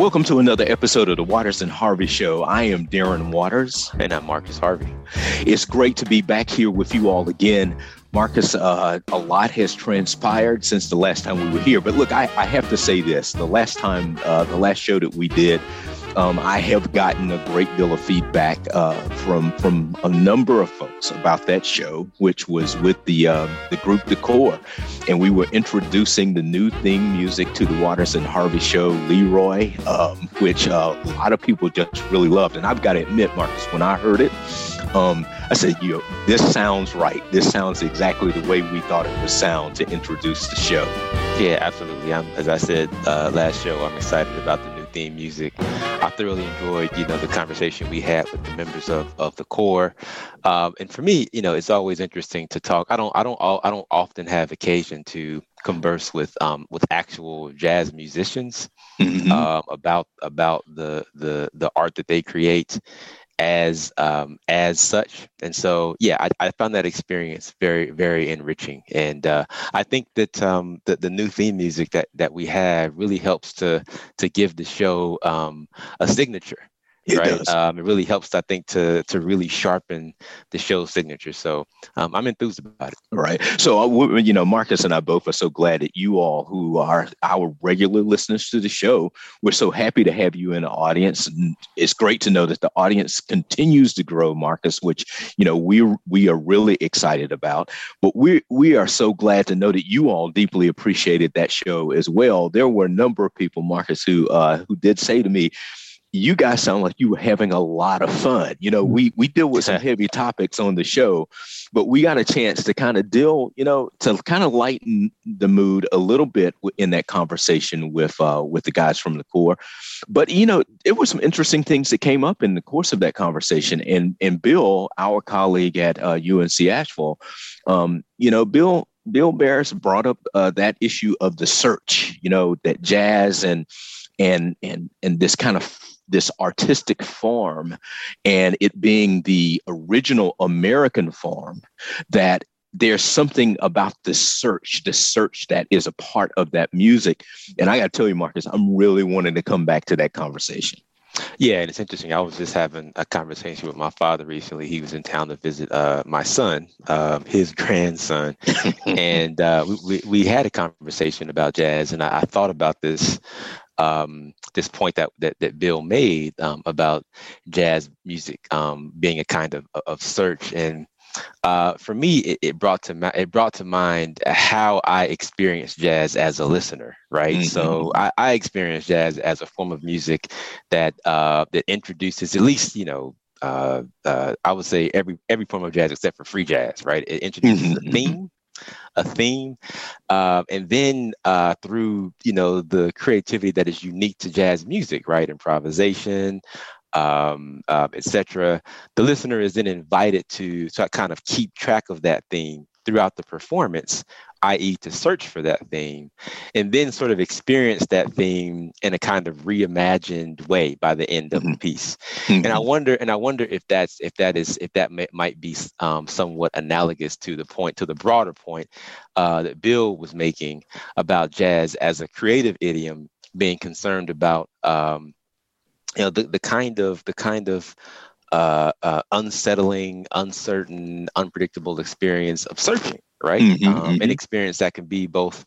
welcome to another episode of the Waters and Harvey Show. I am Darren Waters. And I'm Marcus Harvey. It's great to be back here with you all again. Marcus, uh, a lot has transpired since the last time we were here. But look, I, I have to say this the last time, uh, the last show that we did, um, I have gotten a great deal of feedback uh, from from a number of folks about that show, which was with the uh, the group Decor, and we were introducing the new theme music to the Waters and Harvey show, Leroy, um, which uh, a lot of people just really loved. And I've got to admit, Marcus, when I heard it, um, I said, "Yo, this sounds right. This sounds exactly the way we thought it would sound to introduce the show." Yeah, absolutely. I'm, as I said uh, last show, I'm excited about the new theme music. I thoroughly enjoyed, you know, the conversation we had with the members of, of the core. Um, and for me, you know, it's always interesting to talk. I don't, I don't, I don't often have occasion to converse with um, with actual jazz musicians mm-hmm. um, about about the the the art that they create as um, as such. And so, yeah, I, I, found that experience very very enriching. And uh, I think that um, the, the new theme music that that we have really helps to to give the show um, a signature. It right. Um, it really helps, I think, to to really sharpen the show's signature. So um, I'm enthused about it. Right. So uh, you know, Marcus and I both are so glad that you all, who are our regular listeners to the show, we're so happy to have you in the audience. And it's great to know that the audience continues to grow, Marcus, which you know we we are really excited about. But we we are so glad to know that you all deeply appreciated that show as well. There were a number of people, Marcus, who uh, who did say to me you guys sound like you were having a lot of fun. You know, we we deal with some heavy topics on the show, but we got a chance to kind of deal, you know, to kind of lighten the mood a little bit in that conversation with uh, with the guys from the core. But you know, it was some interesting things that came up in the course of that conversation. And and Bill, our colleague at uh, UNC Asheville, um, you know, Bill Bill Barris brought up uh, that issue of the search. You know, that jazz and and and and this kind of this artistic form and it being the original American form that there's something about the search, the search that is a part of that music. And I got to tell you, Marcus, I'm really wanting to come back to that conversation. Yeah, and it's interesting. I was just having a conversation with my father recently. He was in town to visit uh, my son, um, his grandson, and uh, we, we, we, had a conversation about jazz. And I, I thought about this um, this point that that, that Bill made um, about jazz music um, being a kind of of search, and uh, for me, it, it, brought to ma- it brought to mind how I experienced jazz as a listener. Right, mm-hmm. so I, I experienced jazz as a form of music that uh, that introduces at least you know uh, uh, I would say every every form of jazz except for free jazz, right? It introduces mm-hmm. a theme, a theme, uh, and then uh, through you know the creativity that is unique to jazz music, right? Improvisation, um, uh, etc. The listener is then invited to to kind of keep track of that theme throughout the performance i.e., to search for that theme, and then sort of experience that theme in a kind of reimagined way by the end of mm-hmm. the piece. Mm-hmm. And I mm-hmm. wonder, and I wonder if that's if that is if that may, might be um, somewhat analogous to the point to the broader point uh, that Bill was making about jazz as a creative idiom, being concerned about um, you know the, the kind of the kind of uh, uh, unsettling, uncertain, unpredictable experience of searching right? Mm-hmm, um, mm-hmm. An experience that can be both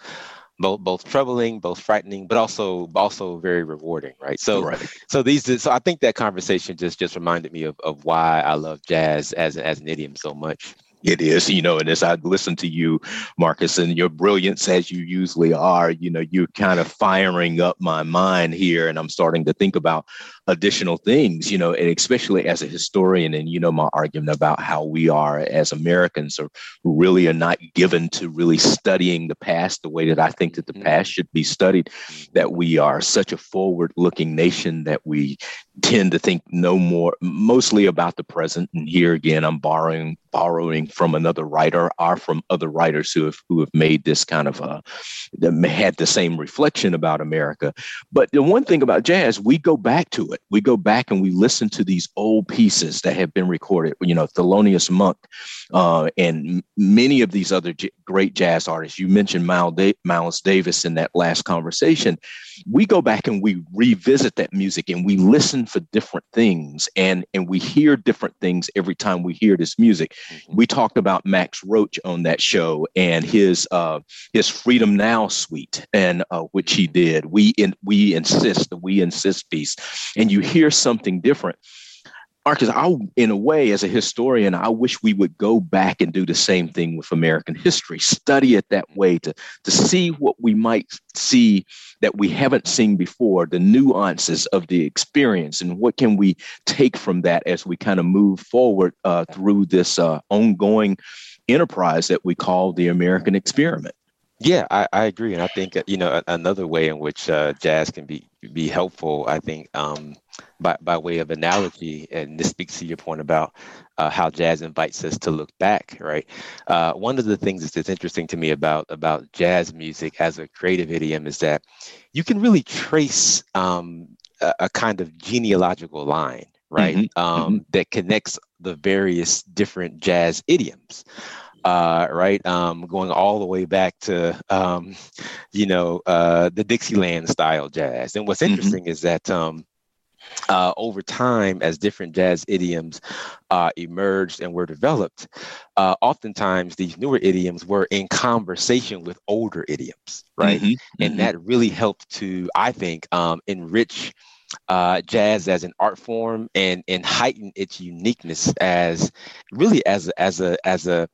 both both troubling, both frightening, but also also very rewarding, right? So right. so these so I think that conversation just just reminded me of, of why I love jazz as as an idiom so much. It is, you know, and as I listen to you, Marcus, and your brilliance as you usually are, you know, you're kind of firing up my mind here, and I'm starting to think about additional things, you know, and especially as a historian, and you know, my argument about how we are as Americans are really are not given to really studying the past the way that I think that the mm-hmm. past should be studied. That we are such a forward-looking nation that we tend to think no more mostly about the present. And here again i'm borrowing borrowing from another writer or from other writers who have who have made this kind of uh had the same reflection about america. But the one thing about jazz we go back to it. We go back and we listen to these old pieces that have been recorded you know thelonious monk uh, and many of these other j- great jazz artists. You mentioned miles, da- miles davis in that last conversation. We go back and we revisit that music and we listen for different things and and we hear different things every time we hear this music. Mm-hmm. we talked about max roach on that show and his uh his freedom now suite and uh, which he did we in we insist the we insist piece. And you hear something different Marcus, I, in a way, as a historian, I wish we would go back and do the same thing with American history, study it that way to, to see what we might see that we haven't seen before, the nuances of the experience, and what can we take from that as we kind of move forward uh, through this uh, ongoing enterprise that we call the American experiment. Yeah, I, I agree, and I think you know another way in which uh, jazz can be be helpful. I think um, by by way of analogy, and this speaks to your point about uh, how jazz invites us to look back. Right, uh, one of the things that's interesting to me about about jazz music as a creative idiom is that you can really trace um, a, a, kind of genealogical line, right, mm-hmm. Um, mm-hmm. that connects the various different jazz idioms uh, right? Um, going all the way back to, um, you know, uh, the Dixieland style jazz. And what's mm-hmm. interesting mm-hmm. is that um, uh, over time, as different jazz idioms uh, emerged and were developed, uh, oftentimes these newer idioms were in conversation with older idioms, right? Mm-hmm. And mm-hmm. that really helped to, I think, um, enrich uh, jazz as an art form and and heighten its uniqueness as really as a, as a as a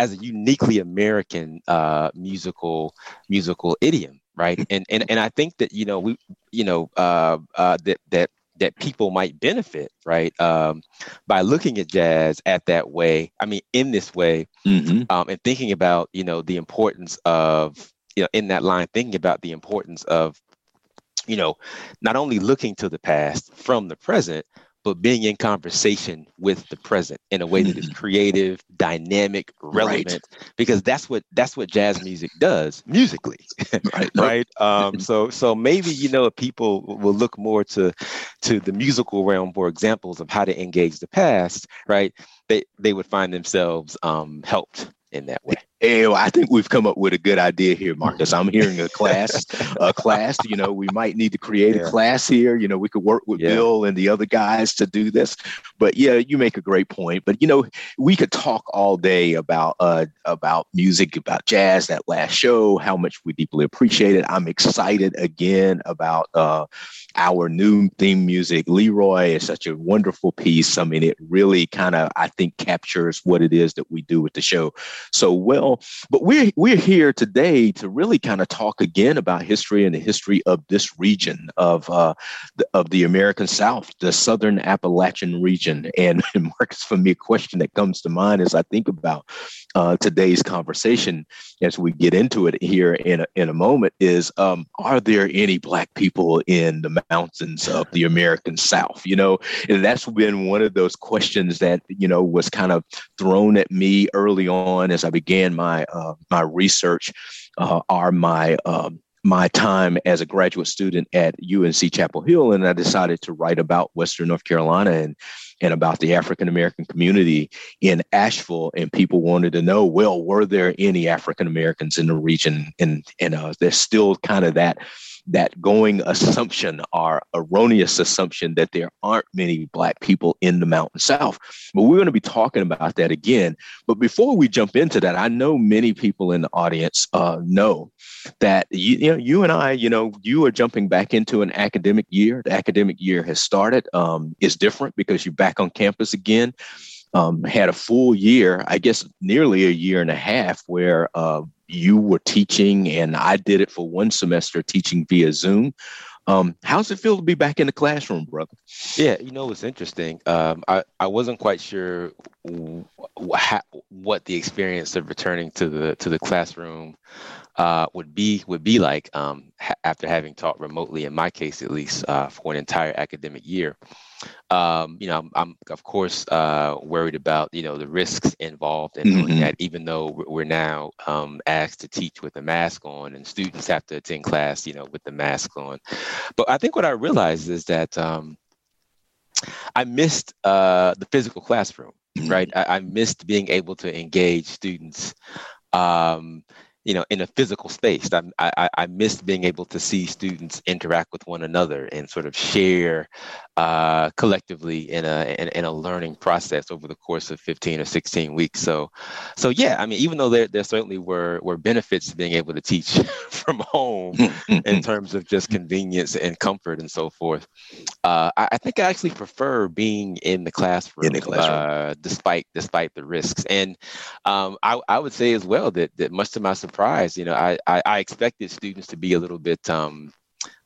as a uniquely American uh, musical musical idiom, right? And and and I think that you know we you know uh, uh, that that that people might benefit, right, um, by looking at jazz at that way. I mean, in this way, mm-hmm. um, and thinking about you know the importance of you know in that line, thinking about the importance of you know not only looking to the past from the present, but being in conversation with the present in a way that is creative, dynamic, relevant, right. because that's what that's what jazz music does musically, right? right. Um, so so maybe you know people will look more to to the musical realm for examples of how to engage the past, right? They they would find themselves um, helped in that way. Hey, I think we've come up with a good idea here, Marcus. I'm hearing a class, a class. You know, we might need to create yeah. a class here. You know, we could work with yeah. Bill and the other guys to do this. But yeah, you make a great point. But you know, we could talk all day about uh, about music, about jazz. That last show, how much we deeply appreciate it. I'm excited again about uh, our new theme music. Leroy is such a wonderful piece. I mean, it really kind of I think captures what it is that we do with the show so well but we're we're here today to really kind of talk again about history and the history of this region of uh, the, of the American South, the Southern Appalachian region. And, and Marcus, for me, a question that comes to mind as I think about uh, today's conversation, as we get into it here in a, in a moment, is um, are there any Black people in the mountains of the American South? You know, and that's been one of those questions that you know was kind of thrown at me early on as I began my uh, my research uh, are my um, my time as a graduate student at UNC Chapel Hill, and I decided to write about Western North Carolina and and about the African American community in Asheville. And people wanted to know, well, were there any African Americans in the region? And and uh, there's still kind of that that going assumption our erroneous assumption that there aren't many black people in the mountain south. But we're going to be talking about that again. But before we jump into that i know many people in the audience uh, know that you, you, know you and i you know you are jumping back into an academic year. The academic year has started. Um, it's different because you're back on campus again. Um, had a full year, I guess nearly a year and a half, where uh, you were teaching, and I did it for one semester teaching via Zoom. Um, how's it feel to be back in the classroom, brother? Yeah, you know, it's interesting. Um, I, I wasn't quite sure w- what the experience of returning to the to the classroom uh, would be would be like um, ha- after having taught remotely, in my case at least, uh, for an entire academic year. Um, you know, I'm, I'm of course uh, worried about you know the risks involved in doing mm-hmm. that. Even though we're now um, asked to teach with a mask on, and students have to attend class, you know, with the mask on. But I think what I realized is that um, I missed uh, the physical classroom. Right, mm-hmm. I, I, missed being able to engage students um, you know, in a physical space. I, I, I missed being able to see students interact with one another and sort of share uh, collectively in a in, in, a learning process over the course of 15 or 16 weeks. So, so yeah, I mean, even though there, there certainly were were benefits to being able to teach from home in terms of just convenience and comfort and so forth, uh, I, I, think I actually prefer being in the classroom, in the classroom. Uh, despite despite the risks. And um, I, I would say as well that that much to my surprised. You know, I, I, I expected students to be a little bit um,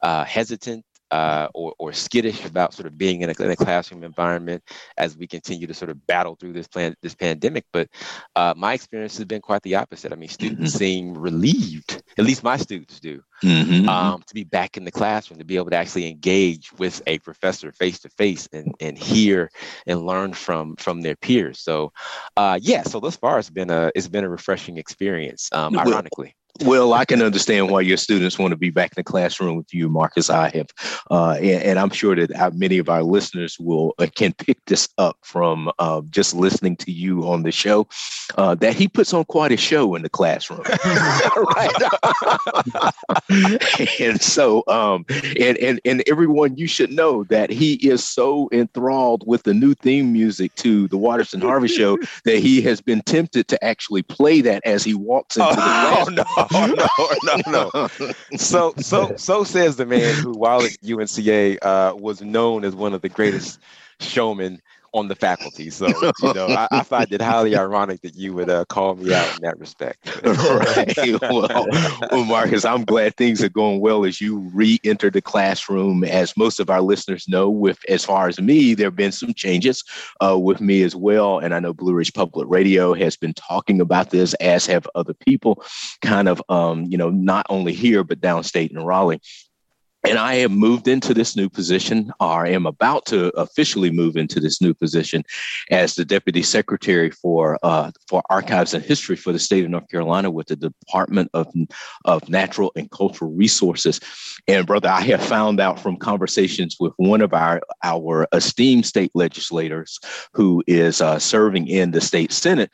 uh, hesitant uh, or, or, skittish about sort of being in a, in a, classroom environment as we continue to sort of battle through this plan, this pandemic. But uh, my experience has been quite the opposite. I mean, students mm-hmm. seem relieved, at least my students do, mm-hmm. um, to be back in the classroom, to be able to actually engage with a professor face to face and and hear and learn from from their peers. So, uh, yeah. So thus far, it's been a it's been a refreshing experience. Um, ironically. Well, I can understand why your students want to be back in the classroom with you, Marcus. I have, uh, and, and, I'm sure that many of our listeners will uh, can pick this up from uh, just listening to you on the show. Uh, that he puts on quite a show in the classroom, right? and so, um, and and and everyone, you should know that he is so enthralled with the new theme music to the Waters and Harvey Show that he has been tempted to actually play that as he walks into the classroom. Oh, no. no, no, no. So, so, so says the man who, while at UNCA, uh, was known as one of the greatest showmen on the faculty. So, you know, I, I find it highly ironic that you would uh, call me out in that respect. right. Well, well, Marcus, I'm glad things are going well as you re-enter the classroom. As most of our listeners know, with as far as me, there have been some changes uh, with me as well. And I know Blue Ridge Public Radio has been talking about this, as have other people, kind of, um, you know, not only here but downstate in Raleigh and I have moved into this new position, or am about to officially move into this new position as the deputy secretary for uh, for archives and history for the state of North Carolina with the Department of of Natural and Cultural Resources. And brother, I have found out from conversations with one of our our esteemed state legislators who is uh, serving in the state senate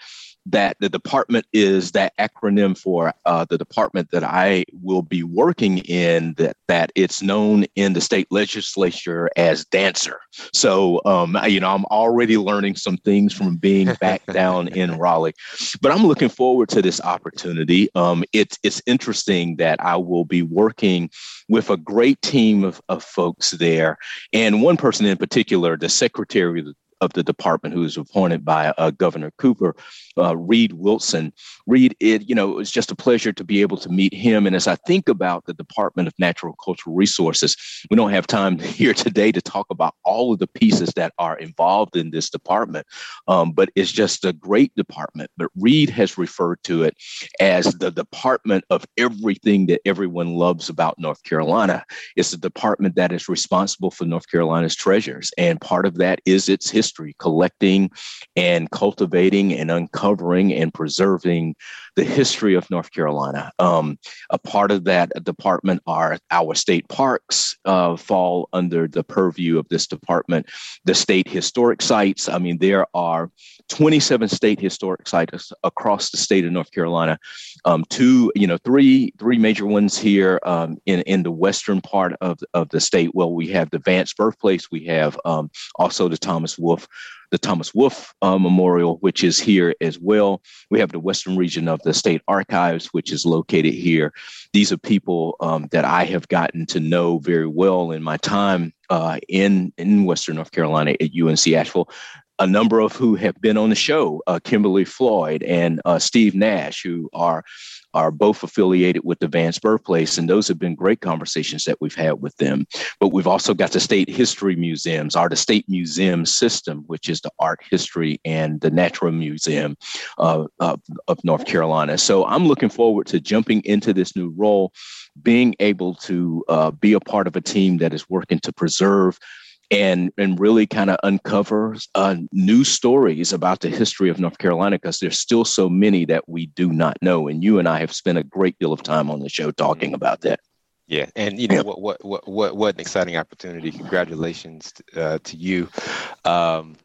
that the department is that acronym for uh, the department that I will be working in that that it's known in the state legislature as dancer. So um, you know I'm already learning some things from being back down in Raleigh, but I'm looking forward to this opportunity. Um, it's it's interesting that I will be working with a great team of, of folks there, and one person in particular, the secretary of the department who was appointed by uh, Governor Cooper, uh, Reid Wilson. Reid, it you know it was just a pleasure to be able to meet him. And as I think about the Department of Natural Cultural Resources, we don't have time here today to talk about all of the pieces that are involved in this department, um, but it's just a great department. But Reid has referred to it as the department of everything that everyone loves about North Carolina. It's the department that is responsible for North Carolina's treasures, and part of that is its history history, collecting and cultivating and uncovering and preserving the history of North Carolina. Um, a part of that department are our state parks, uh, fall under the purview of this department. The state historic sites, I mean, there are 27 state historic sites across the state of North Carolina. Um, two, you know, three three major ones here um, in in the western part of of the state. Well, we have the Vance birthplace. We have um, also the Thomas Wolfe the Thomas Wolfe uh, Memorial, which is here as well. We have the western region of the state archives, which is located here. These are people um, that I have gotten to know very well in my time uh, in in Western North Carolina at UNC Asheville. A number of who have been on the show, uh, Kimberly Floyd and uh, Steve Nash, who are are both affiliated with the Vance Birthplace, and those have been great conversations that we've had with them. But we've also got the state history museums, our the state museum system, which is the art history and the natural museum uh, of, of North Carolina. So I'm looking forward to jumping into this new role, being able to uh, be a part of a team that is working to preserve and and really kind of uncover uh, new stories about the history of North Carolina because there's still so many that we do not know. And you and I have spent a great deal of time on the show talking about that. Yeah, and you know what, what what what what an exciting opportunity! Congratulations uh, to you. Um,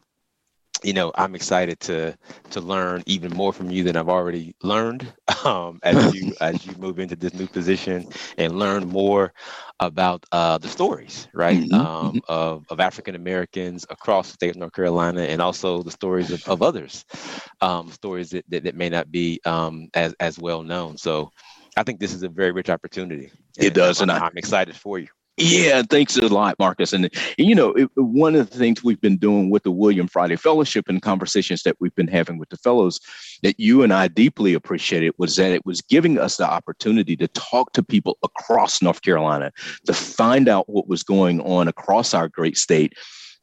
you know, I'm excited to to learn even more from you than I've already learned um, as you as you move into this new position and learn more about uh, the stories, right, mm-hmm. um, mm-hmm. of, of African Americans across the state of North Carolina, and also the stories of, of others, um, stories that, that, that, may not be um, as as well known. So, I think this is a very rich opportunity. It does, and I'm, I'm excited for you. Yeah, thanks a lot, Marcus. And, you know, it, one of the things we've been doing with the William Friday Fellowship and conversations that we've been having with the fellows that you and I deeply appreciated was that it was giving us the opportunity to talk to people across North Carolina to find out what was going on across our great state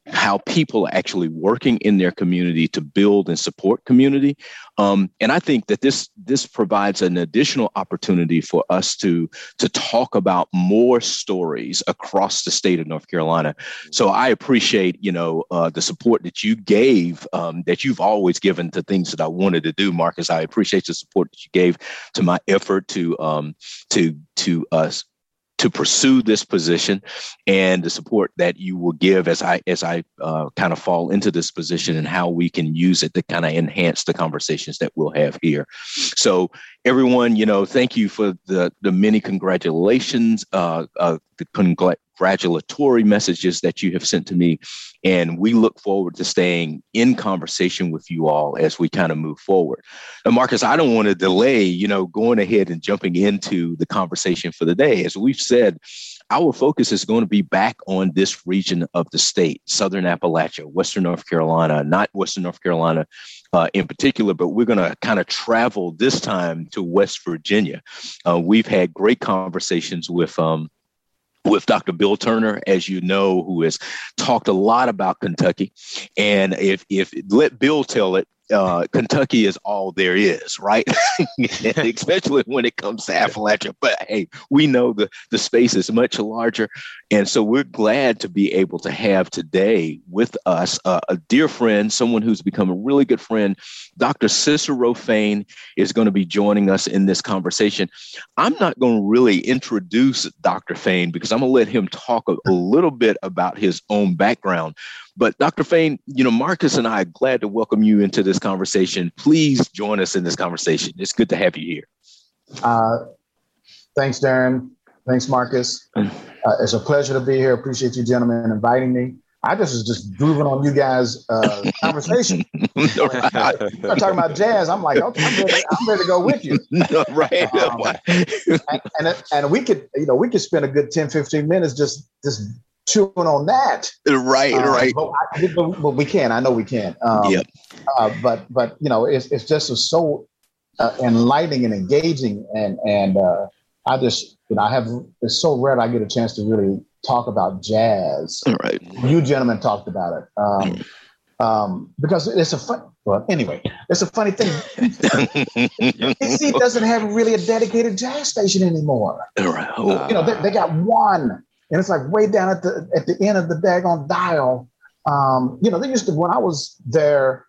how people are actually working in their community to build and support community. Um, and I think that this this provides an additional opportunity for us to to talk about more stories across the state of North Carolina. So I appreciate you know uh, the support that you gave um, that you've always given to things that I wanted to do, Marcus. I appreciate the support that you gave to my effort to um, to to us to pursue this position and the support that you will give as I as I uh, kind of fall into this position and how we can use it to kind of enhance the conversations that we'll have here. So everyone, you know, thank you for the the many congratulations, uh, uh, the congratulatory messages that you have sent to me, and we look forward to staying in conversation with you all as we kind of move forward. Now, Marcus, I don't want to delay, you know, going ahead and jumping into the conversation for the day. As we've said, our focus is going to be back on this region of the state, Southern Appalachia, Western North Carolina, not Western North Carolina uh, in particular, but we're going to kind of travel this time to West Virginia. Uh, we've had great conversations with. Um, with Dr. Bill Turner, as you know, who has talked a lot about Kentucky. And if if let Bill tell it, uh, Kentucky is all there is, right? Especially when it comes to Appalachia. But hey, we know the, the space is much larger. And so we're glad to be able to have today with us uh, a dear friend, someone who's become a really good friend. Dr. Cicero Fain is going to be joining us in this conversation. I'm not going to really introduce Dr. Fain because I'm going to let him talk a, a little bit about his own background. But Dr. Fain, you know, Marcus and I are glad to welcome you into this conversation. Please join us in this conversation. It's good to have you here. Uh, thanks, Darren. Thanks, Marcus. Uh, it's a pleasure to be here. Appreciate you gentlemen inviting me. I just was just grooving on you guys' uh, conversation. I'm talking about jazz. I'm like, okay, I'm ready, I'm ready to go with you. right. Um, and, and, and we could, you know, we could spend a good 10, 15 minutes just just chewing on that. Right, um, right. But, but, but, we can. I know we can. Um, yep. Uh, but but you know, it's it's just so uh, enlightening and engaging, and and uh, I just you know I have it's so rare I get a chance to really talk about jazz. All right. You gentlemen talked about it. Um, mm. um, because it's a fun. Well, anyway, it's a funny thing. DC doesn't have really a dedicated jazz station anymore. Right. You know, they, they got one and it's like way down at the at the end of the daggone dial. Um, you know, they used to when I was there,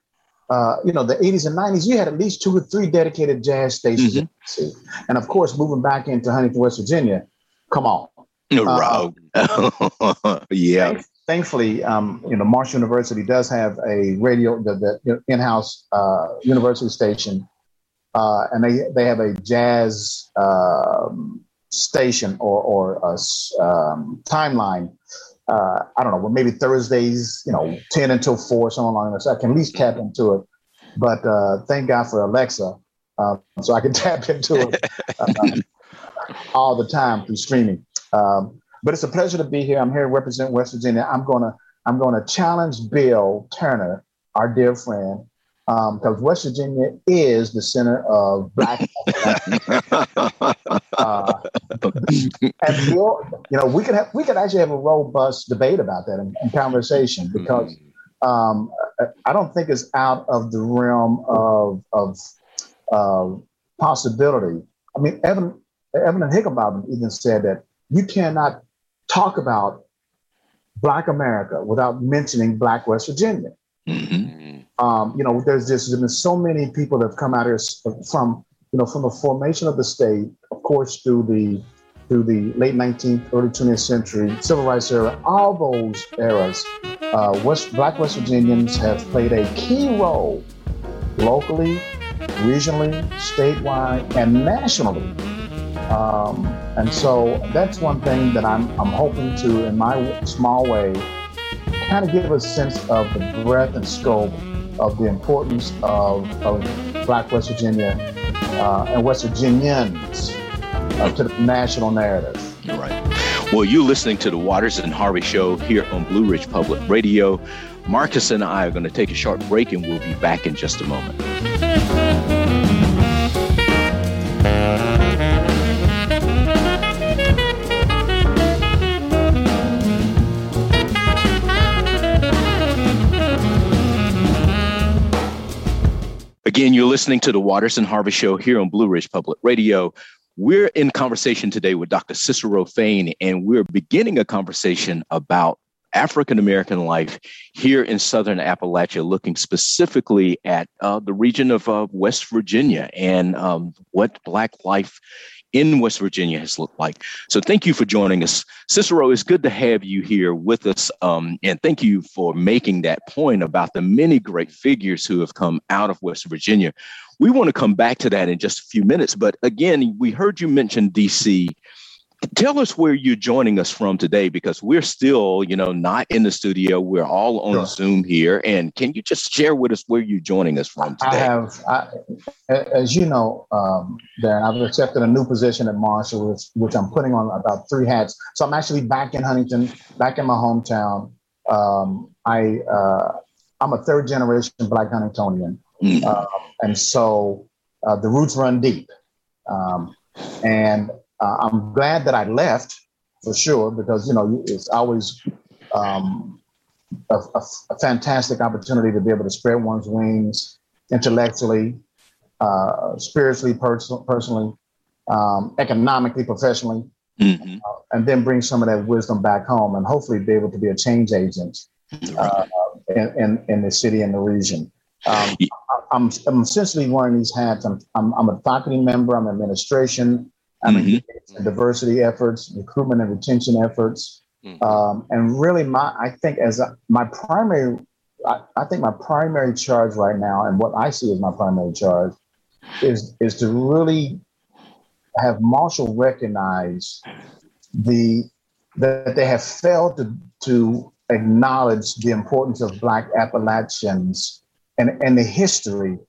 uh, you know, the 80s and 90s, you had at least two or three dedicated jazz stations. Mm-hmm. And of course, moving back into Huntington, West Virginia, come on. No, Uh, yeah. thankfully, um, you know, Marshall University does have a radio, the, the in-house uh, university station, uh, and they they have a jazz um, station or or a um, timeline. Uh, I don't know, well, maybe Thursdays, you know, ten until four, something along those. I can at least tap into it. But uh, thank God for Alexa, uh, so I can tap into it uh, all the time through streaming. Um, but it's a pleasure to be here. I'm here to represent West Virginia. I'm gonna I'm gonna challenge Bill Turner our dear friend, because um, West Virginia is the center of black. uh, and we'll, you know, we could have we could actually have a robust debate about that and, and conversation because um, I don't think it's out of the realm of of uh, possibility. I mean, Evan Evelyn Higginbotham even said that you cannot talk about Black America without mentioning Black West Virginia. Mm-hmm. Um, you know, there's just been so many people that have come out here from, you know, from the formation of the state, of course, through the through the late 19th, early 20th century, civil rights era, all those eras, uh, West, Black West Virginians have played a key role locally, regionally, statewide, and nationally. Um, and so that's one thing that I'm, I'm hoping to, in my small way, kind of give a sense of the breadth and scope of the importance of, of Black West Virginia uh, and West Virginians uh, to the national narrative. You're Right. Well, you're listening to the Waters and Harvey Show here on Blue Ridge Public Radio. Marcus and I are going to take a short break, and we'll be back in just a moment. Again, you're listening to the Waters and Harvey Show here on Blue Ridge Public Radio. We're in conversation today with Dr. Cicero Fain, and we're beginning a conversation about African American life here in Southern Appalachia, looking specifically at uh, the region of uh, West Virginia and um, what Black life in West Virginia has looked like. So thank you for joining us. Cicero, it's good to have you here with us. Um, and thank you for making that point about the many great figures who have come out of West Virginia. We want to come back to that in just a few minutes. But again, we heard you mention DC tell us where you're joining us from today because we're still you know not in the studio. We're all on sure. zoom here. And can you just share with us where you're joining us from today? i have I, as you know um, darren i've accepted a new position at marshall which, which i'm putting on about three hats. So i'm actually back in huntington back in my hometown. Um, i uh, i'm a third generation black huntingtonian. Mm-hmm. uh, and so uh, the roots run deep. Um, and uh, I'm glad that I left for sure because you know it's always um, a, a, a, fantastic opportunity to be able to spread one's wings intellectually, uh, spiritually, pers- personally, um, economically, professionally, mm-hmm. uh, and then bring some of that wisdom back home and hopefully be able to be a change agent uh, in, in, in, the city and the region. Um, I'm, I'm essentially wearing these hats. I'm, I'm, I'm a faculty member. I'm administration. I'm mm-hmm. engaged in diversity efforts, recruitment and retention efforts. Mm-hmm. Um, and really, my I think as a, my primary, I, I, think my primary charge right now, and what I see as my primary charge, is is to really have Marshall recognize the that they have failed to to acknowledge the importance of Black Appalachians and and the history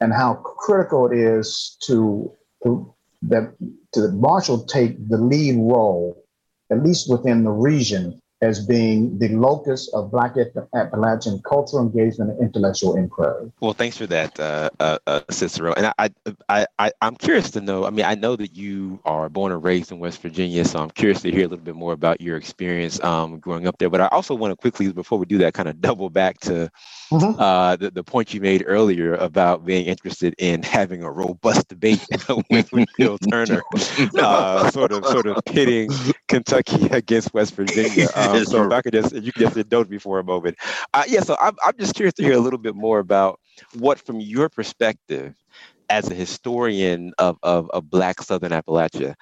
and how critical it is to to that to Marshall take the lead role, at least within the region, as being the locus of Black Appalachian cultural engagement and intellectual inquiry. Well, thanks for that, uh, uh, uh, Cicero. And I, I, I, I'm curious to know. I mean, I know that you are born and raised in West Virginia, so I'm curious to hear a little bit more about your experience um, growing up there. But I also want to quickly, before we do that, kind of double back to mm-hmm. uh, the, the point you made earlier about being interested in having a robust debate with, Bill Turner, uh, sort of, sort of pitting Kentucky against West Virginia. Um, so if I could just, you could just indulge me for a moment. Uh, yeah, so I'm, I'm just curious to hear a little bit more about what, from your perspective, as a historian of, of, of Black Southern Appalachia,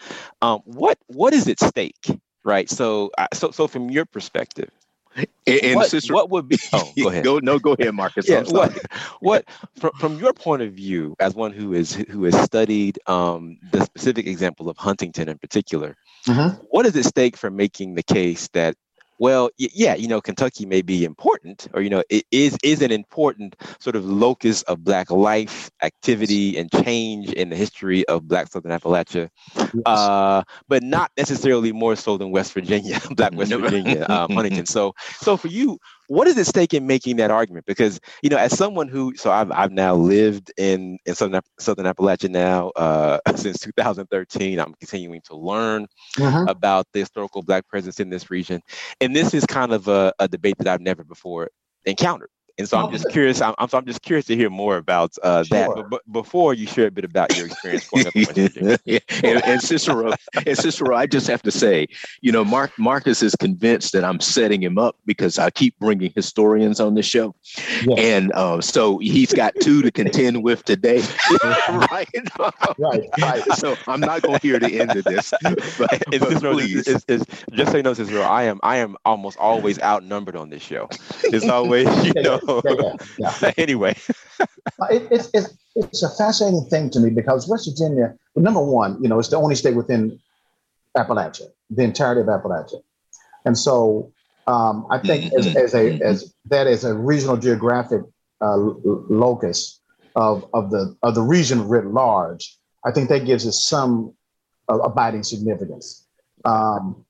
um, what what is at stake, right? So, uh, so, so from your perspective, and, and what, sister, what would be? Oh, go ahead. go, no, go ahead, Marcus. yeah, what, what from, from your point of view, as one who is who has studied um, the specific example of Huntington in particular, mm-hmm. what is at stake for making the case that well, yeah, you know, Kentucky may be important, or you know, it is is an important sort of locus of Black life, activity, and change in the history of Black Southern Appalachia, yes. uh, but not necessarily more so than West Virginia, Black West Virginia, um, Huntington. So, so for you, what is at stake in making that argument? Because you know, as someone who, so I've I've now lived in in southern Southern Appalachia now uh, since 2013. I'm continuing to learn mm-hmm. about the historical Black presence in this region, and this is kind of a, a debate that I've never before encountered. And so I'm just curious. I'm, I'm, so I'm just curious to hear more about uh, sure. that. But, but, before you share a bit about your experience going up yeah. and, and, Cicero, and Cicero, I just have to say, you know, Mark Marcus is convinced that I'm setting him up because I keep bringing historians on the show, yes. and uh, so he's got two to contend with today, right? right, right. So I'm not going to hear the end of this. But, but Cicero, please. It's, it's, just so you know, Cicero, I am I am almost always outnumbered on this show. It's always you know yeah, yeah, yeah. anyway, uh, it, it's, it's it's a fascinating thing to me because West Virginia, number one, you know, it's the only state within Appalachia, the entirety of Appalachia, and so um, I think as, as a as that is a regional geographic uh, locus of of the of the region writ large, I think that gives us some uh, abiding significance. Um,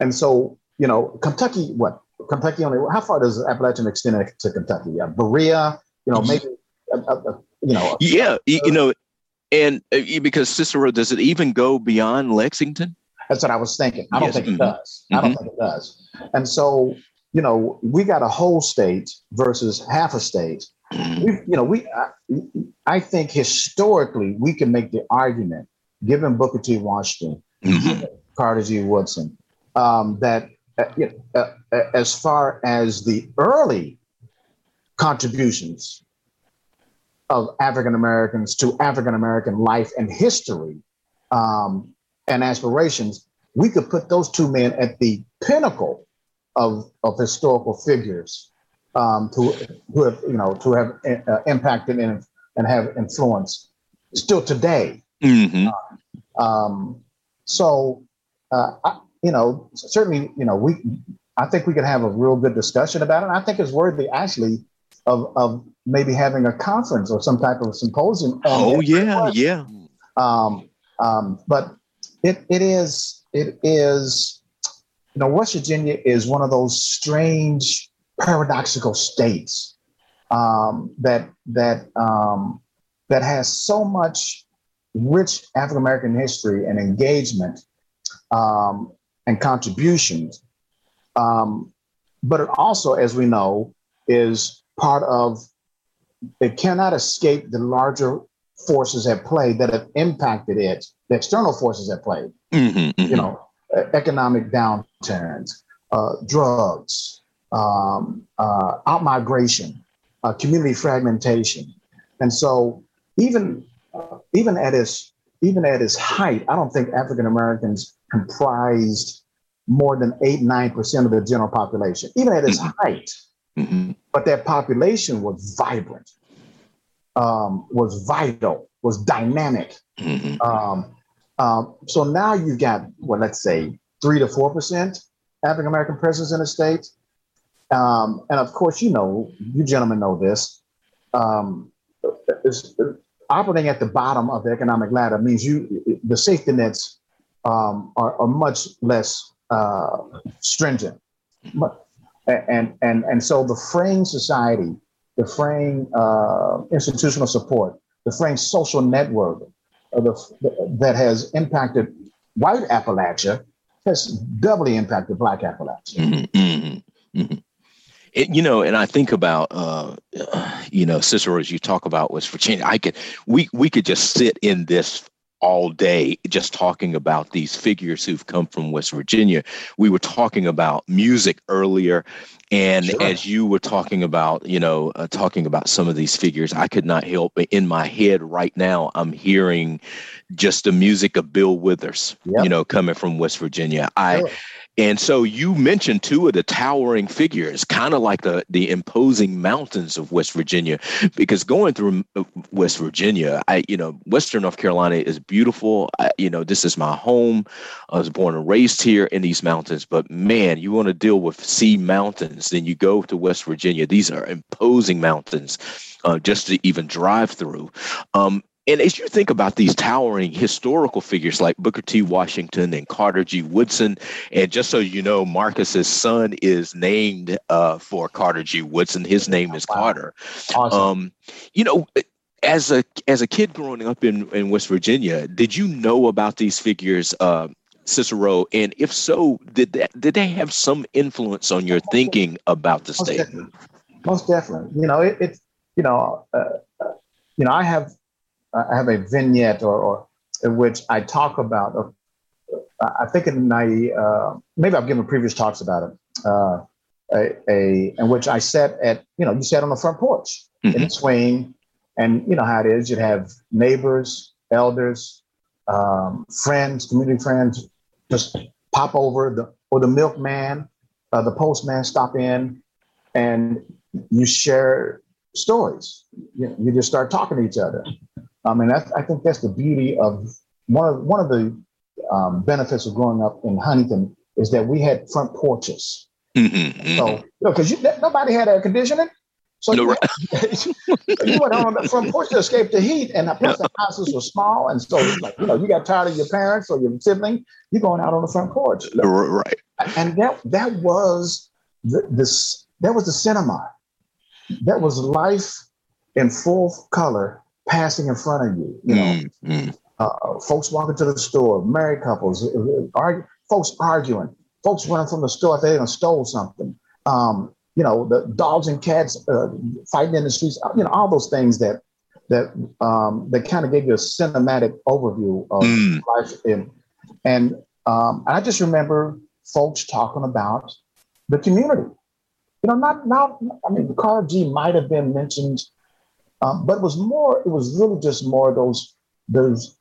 and so, you know, Kentucky, what Kentucky only. How far does Appalachian extend to Kentucky? Yeah, Berea. You know, maybe. Uh, uh, uh you know. Yeah, you know, and uh, because Cicero, does it even go beyond Lexington? That's what I was thinking. I don't yes. think mm-hmm. it does. Mm-hmm. I don't mm-hmm. think it does. And so, you know, we got a whole state versus half a state. Mm-hmm. We, you know, we. I, I, think historically we can make the argument, given Booker T. Washington, mm-hmm. Carter G. Woodson, um, that uh, uh, uh, as far as the early contributions of African Americans to African American life and history um, and aspirations, we could put those two men at the pinnacle of, of historical figures um, to, who have, you know, to have uh, impacted and, and have influence still today. Mm-hmm. Um, so uh, I, you know, certainly, you know, we, I think we could have a real good discussion about it. And I think it's worthy actually of, of maybe having a conference or some type of symposium. Oh yeah, yeah. Um, um, but it, it is, it is, you know, West Virginia is one of those strange paradoxical states um, that, that, um, that has so much rich African American history and engagement um, and contributions. Um, but it also, as we know, is part of it cannot escape the larger forces at play that have impacted it, the external forces at play. Mm-hmm, mm-hmm. You know, economic downturns, uh, drugs, um, uh, outmigration, uh, community fragmentation, and so even uh, even at its even at its height, I don't think African Americans comprised more than eight, nine percent of the general population, even at its mm-hmm. height. Mm-hmm. But that population was vibrant, um, was vital, was dynamic. Mm-hmm. Um, um, so now you've got, well, let's say three to four percent African American presence in the state. Um, and of course, you know, you gentlemen know this. Um, operating at the bottom of the economic ladder means you the safety nets um, are, are, much less uh, stringent. And, and, and so the fraying society, the fraying uh, institutional support, the fraying social network uh, the, that has impacted white Appalachia has doubly impacted black Appalachia. Mm-hmm, mm-hmm, mm-hmm. It, you know, and I think about, uh, you know, Cicero, as you talk about West Virginia, I could, we, we could just sit in this all day just talking about these figures who've come from West Virginia. We were talking about music earlier. And sure. as you were talking about, you know, uh, talking about some of these figures, I could not help but in my head right now, I'm hearing just the music of Bill Withers, yep. you know, coming from West Virginia. Sure. And so you mentioned two of the towering figures, kind of like the the imposing mountains of West Virginia, because going through uh, West Virginia, I you know Western North Carolina is beautiful. I, you know this is my home. I was born and raised here in these mountains, but man, you want to deal with sea mountains, then you go to West Virginia. These are imposing mountains. Uh, just to even drive through. Um, and as you think about these towering historical figures like Booker T. Washington and Carter G. Woodson, and just so you know, Marcus's son is named uh, for Carter G. Woodson. His name is wow. Carter. Awesome. Um, you know, as a as a kid growing up in, in West Virginia, did you know about these figures, uh, Cicero? And if so, did that did they have some influence on your thinking about the state? Most definitely. Most definitely. You know, it, it you know, uh, uh, you know, I have I have a vignette or, or in which I talk about. Uh, I think in my uh, maybe I've given previous talks about it. Uh, a, a in which I sat at you know you sat on the front porch mm-hmm. in the swing and you know how it is. You'd have neighbors, elders, um, friends, community friends, just pop over the or the milkman, uh, the postman stop in, and you share stories. You, you just start talking to each other. I mean, that's, I think that's the beauty of one of one of the um, benefits of growing up in Huntington is that we had front porches. Mm-hmm, So, because you know, nobody had air conditioning. So no, you, went, you went on the front porch to escape the heat, and plus the houses were small, and so like you know you got tired of your parents or your sibling, you're going out on the front porch. Right. And that that was the, this that was the cinema. That was life in full color passing in front of you. You know, mm-hmm. uh, folks walking to the store, married couples, uh, argue, folks arguing, folks running from the store if they stole something. Um, you know, the dogs and cats uh, fighting in the streets, uh, you know, all those things that that um, that kind of gave you a cinematic overview of mm. life. In, and um, I just remember folks talking about the community. You know, not not I mean, Carter G might have been mentioned, um, but it was more. It was really just more those those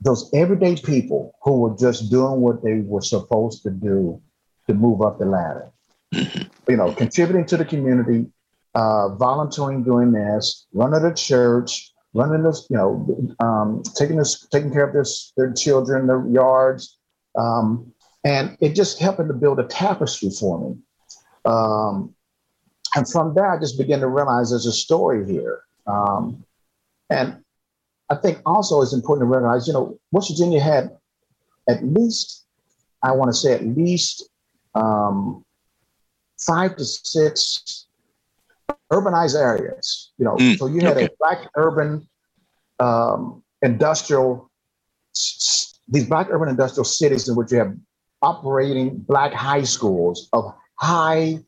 those everyday people who were just doing what they were supposed to do to move up the ladder. you know, contributing to the community, uh, volunteering doing this, running the church, running this, you know, um, taking this, taking care of this, their children, their yards, um, and it just helping to build a tapestry for me. Um, and from there, I just began to realize there's a story here. Um, and I think also it's important to recognize, you know, West Virginia had at least, I want to say at least um, five to six urbanized areas. You know, mm, so you had okay. a black urban um, industrial, these black urban industrial cities in which you have operating black high schools of high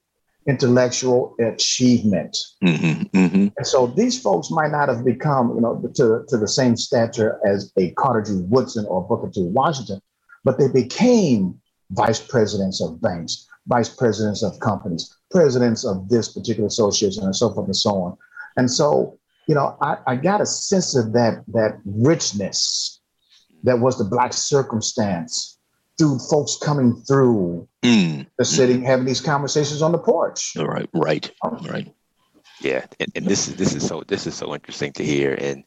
intellectual achievement. Mm-hmm, mm-hmm. And so these folks might not have become, you know, to, to the same stature as a Carter G. Woodson or Booker T. Washington, but they became vice presidents of banks, vice presidents of companies, presidents of this particular association, and so forth and so on. And so, you know, I, I got a sense of that that richness that was the black circumstance through folks coming through mm. the sitting, mm. having these conversations on the porch. All right, right, right. Yeah, and, and this is this is so this is so interesting to hear. And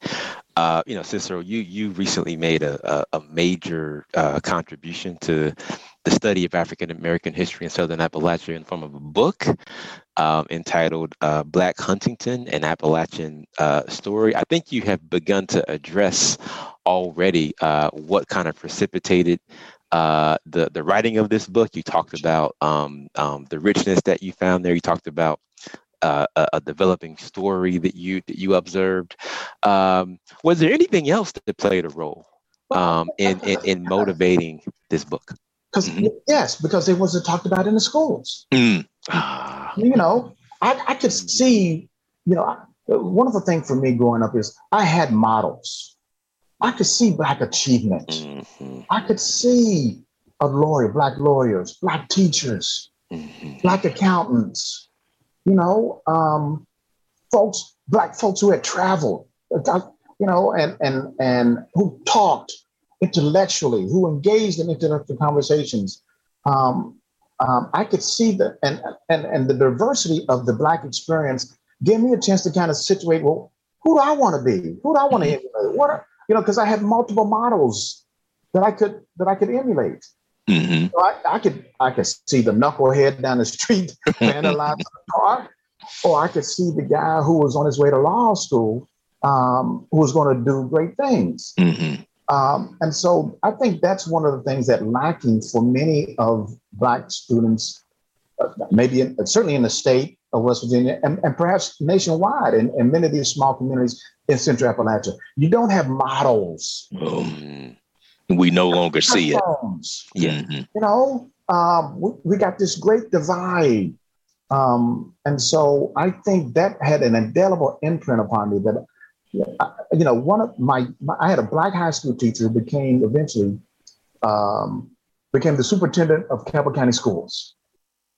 uh, you know, Cicero, you you recently made a a, a major uh, contribution to the study of African American history in Southern Appalachia in the form of a book um, entitled uh, Black Huntington and Appalachian uh, Story. I think you have begun to address already uh, what kind of precipitated uh, the the writing of this book. You talked about um, um, the richness that you found there. You talked about uh, a, a, developing story that you that you observed. Um, was there anything else that played a role um, in, in, in motivating this book? Because mm-hmm. yes, because it wasn't talked about in the schools. Mm. you know, I, I could see. You know, one of the things for me growing up is I had models. I could see black achievement. Mm-hmm. I could see a lawyer, black lawyers, black teachers, mm-hmm. black accountants. You know, um, folks, black folks who had traveled. You know, and and and who talked intellectually, who engaged in intellectual conversations, um, um, I could see that, and, and and the diversity of the Black experience gave me a chance to kind of situate. Well, who do I want to be? Who do I want to mm-hmm. emulate? What are, you know? Because I had multiple models that I could that I could emulate. Mm-hmm. So I, I, could I could see the knucklehead down the street vandalizing a car, or I could see the guy who was on his way to law school um, who was going to do great things. Mm-hmm. Um, and so I think that's one of the things that lacking for many of Black students, uh, maybe in, certainly in the state of West Virginia and, and perhaps nationwide in, in many of these small communities in Central Appalachia. You don't have models. Um, we no longer see it. Yeah. Mm-hmm. You know, um, we, we, got this great divide. Um, and so I think that had an indelible imprint upon me that you know, one of my, my, I had a black high school teacher who became eventually um, became the superintendent of Cabell County Schools.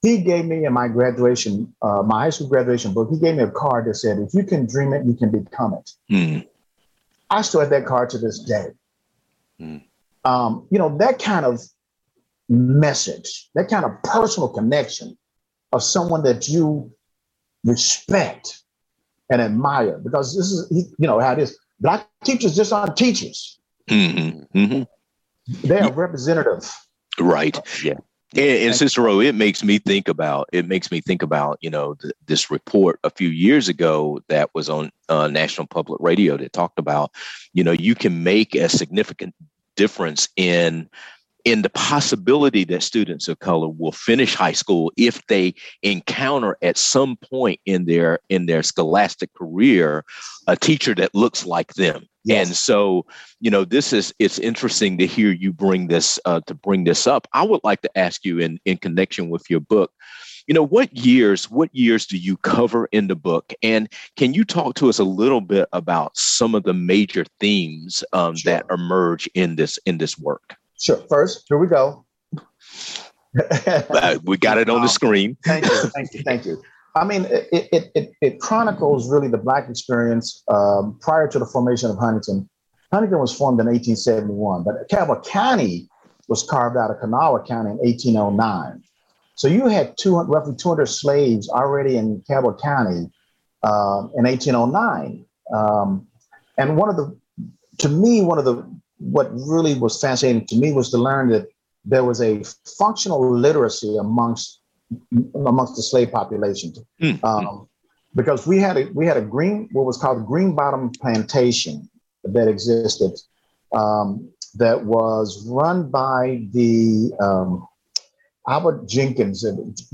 He gave me in my graduation, uh, my high school graduation book, he gave me a card that said, "If you can dream it, you can become it." Mm. I still have that card to this day. Mm. Um, you know, that kind of message, that kind of personal connection of someone that you respect and admire because this is you know how it is. Black teachers just aren't teachers. Mm-hmm. Mm-hmm. They are representative. Right. Yeah. And, and Cicero, it makes me think about it makes me think about you know th- this report a few years ago that was on uh, National Public Radio that talked about you know you can make a significant difference in in the possibility that students of color will finish high school if they encounter at some point in their in their scholastic career a teacher that looks like them yes. and so you know this is it's interesting to hear you bring this uh, to bring this up i would like to ask you in in connection with your book you know what years what years do you cover in the book and can you talk to us a little bit about some of the major themes um, sure. that emerge in this in this work Sure. First, here we go. uh, we got it on the screen. thank you. Thank you. Thank you. I mean, it, it, it, it chronicles really the Black experience um, prior to the formation of Huntington. Huntington was formed in 1871, but Cabell County was carved out of Kanawha County in 1809. So you had 200, roughly 200 slaves already in Cabell County uh, in 1809. Um, and one of the, to me, one of the what really was fascinating to me was to learn that there was a functional literacy amongst amongst the slave population, mm-hmm. um, because we had a we had a green what was called green bottom plantation that existed um, that was run by the um, Albert Jenkins.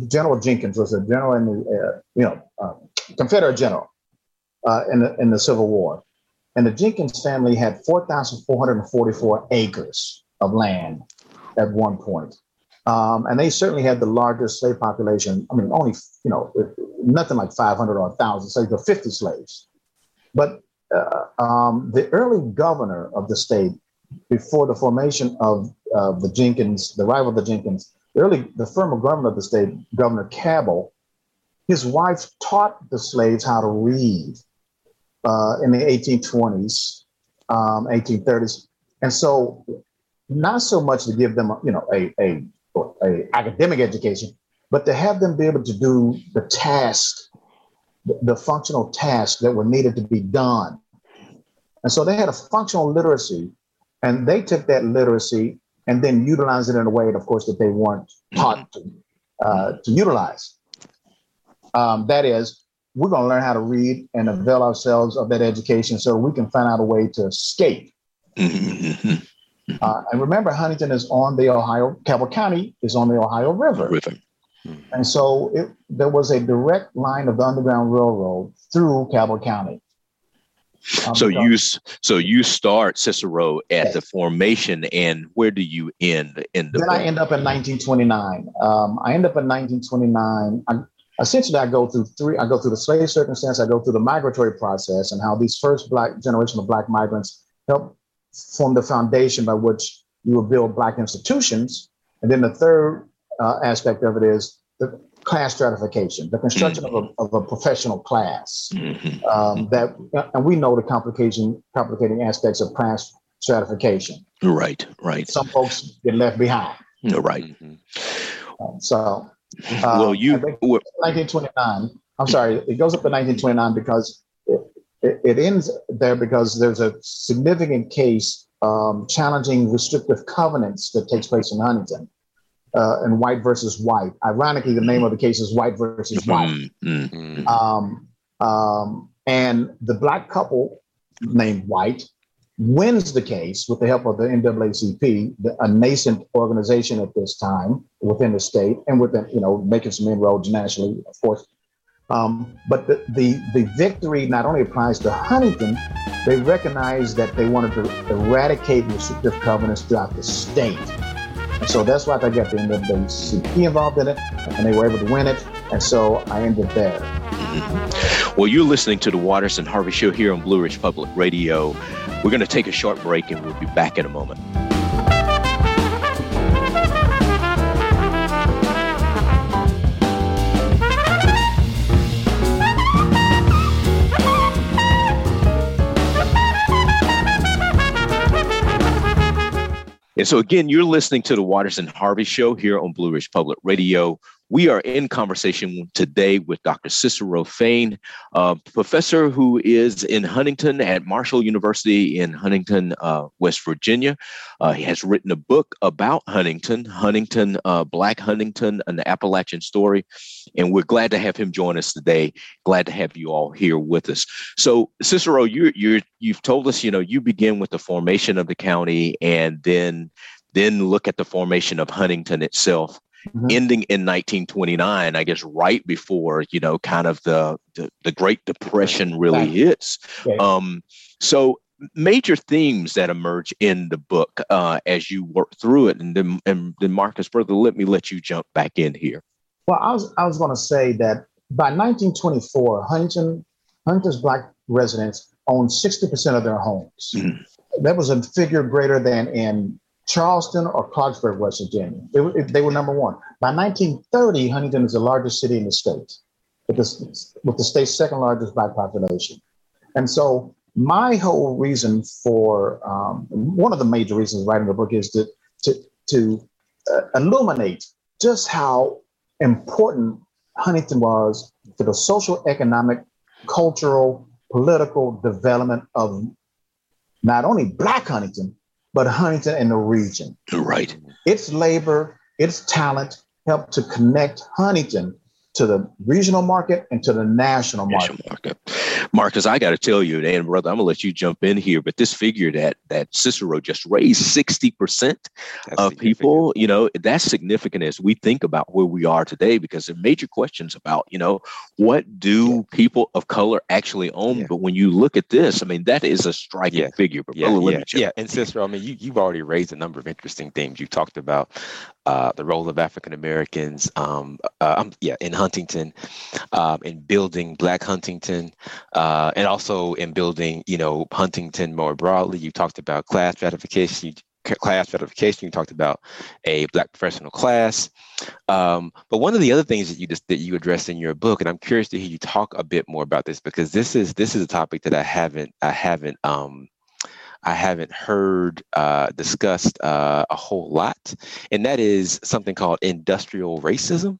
General Jenkins was a general in the uh, you know uh, Confederate general uh, in the in the Civil War, and the Jenkins family had 4,444 acres of land at one point. Um, and they certainly had the largest slave population. I mean, only, you know, nothing like 500 or 1,000 slaves, but 50 slaves. But uh, um, the early governor of the state, before the formation of uh, the Jenkins, the rival of the Jenkins, the early, the former governor of the state, Governor Cabell, his wife taught the slaves how to read uh, in the 1820s, um, 1830s, and so not so much to give them, you know, a, a, a academic education, but to have them be able to do the task, the, the functional tasks that were needed to be done. And so they had a functional literacy, and they took that literacy and then utilized it in a way, of course, that they weren't taught to, uh, to utilize. Um, that is, we're going to learn how to read and avail ourselves of that education so we can find out a way to escape. Mm-hmm. Uh, and remember, Huntington is on the Ohio, Cabell County is on the Ohio River. River. And so it, there was a direct line of the Underground Railroad through Cabell County. Um, so you so you start Cicero at yes. the formation, and where do you end in the? Then book? I end up in 1929. Um, I end up in 1929. I, essentially I go through three, I go through the slave circumstance, I go through the migratory process and how these first black generation of black migrants help form the foundation by which you will build black institutions. And then the third uh, aspect of it is the class stratification, the construction mm-hmm. of, a, of, a, professional class. Mm-hmm. Um, that, and we know the complication, complicating aspects of class stratification. Right, right. Some folks get left behind. Right. Mm-hmm. Um, so uh, well, you 1929. I'm sorry, it goes up to 1929 because it, it, it ends there because there's a significant case um, challenging restrictive covenants that takes place in Huntington. Uh, and white versus white. Ironically, the name of the case is white versus white. Mm-hmm. Um, um, and the black couple named White, wins the case with the help of the NAACP, the, a nascent organization at this time within the state and within, you know, making some inroads nationally, of course. Um, but the, the, the victory not only applies to Huntington, they recognized that they wanted to eradicate the restrictive covenants throughout the state. And so that's why they got the NAACP involved in it, and they were able to win it. And so I ended there. Well, you're listening to the Waters and Harvey Show here on Blue Ridge Public Radio. We're going to take a short break and we'll be back in a moment. And so, again, you're listening to the Waters and Harvey Show here on Blue Ridge Public Radio. We are in conversation today with Dr. Cicero Fain, a professor who is in Huntington at Marshall University in Huntington, uh, West Virginia. Uh, he has written a book about Huntington, Huntington, uh, Black Huntington, an Appalachian story. And we're glad to have him join us today. Glad to have you all here with us. So, Cicero, you you you've told us, you know, you begin with the formation of the county and then then look at the formation of Huntington itself mm-hmm. ending in 1929, I guess right before, you know, kind of the, the, the Great Depression really hits. Um, so major themes that emerge in the book uh, as you work through it. And then, and then Marcus, brother, let me let you jump back in here. Well, I was, I was going to say that by 1924, Huntington, Huntington's Black residents owned 60% of their homes. Mm-hmm. That was a figure greater than in Charleston or Clarksburg, West Virginia. They, were, they were number one. By 1930, Huntington is the largest city in the state, with the, with the state's second largest black population. And so, my whole reason for um, one of the major reasons writing the book is to, to, to uh, illuminate just how important Huntington was to the social, economic, cultural, political development of not only Black Huntington, but Huntington and the region. Right. Its labor, its talent helped to connect Huntington to the regional market and to the national market. National market. Marcus, I got to tell you, and brother, I'm gonna let you jump in here, but this figure that that Cicero just raised, 60% of people, you know, that's significant as we think about where we are today because there are major questions about, you know, what do yeah. people of color actually own? Yeah. But when you look at this, I mean, that is a striking yeah. figure. But yeah, brother, yeah, yeah. And Cicero, I mean, you, you've already raised a number of interesting things. You talked about uh, the role of African Americans, um, uh, um, yeah, in Huntington, um, in building Black Huntington, uh, and also in building, you know, Huntington more broadly. You talked about class stratification. Class stratification. You talked about a Black professional class, um, but one of the other things that you just that you addressed in your book, and I'm curious to hear you talk a bit more about this because this is this is a topic that I haven't I haven't um, I haven't heard uh, discussed uh, a whole lot, and that is something called industrial racism.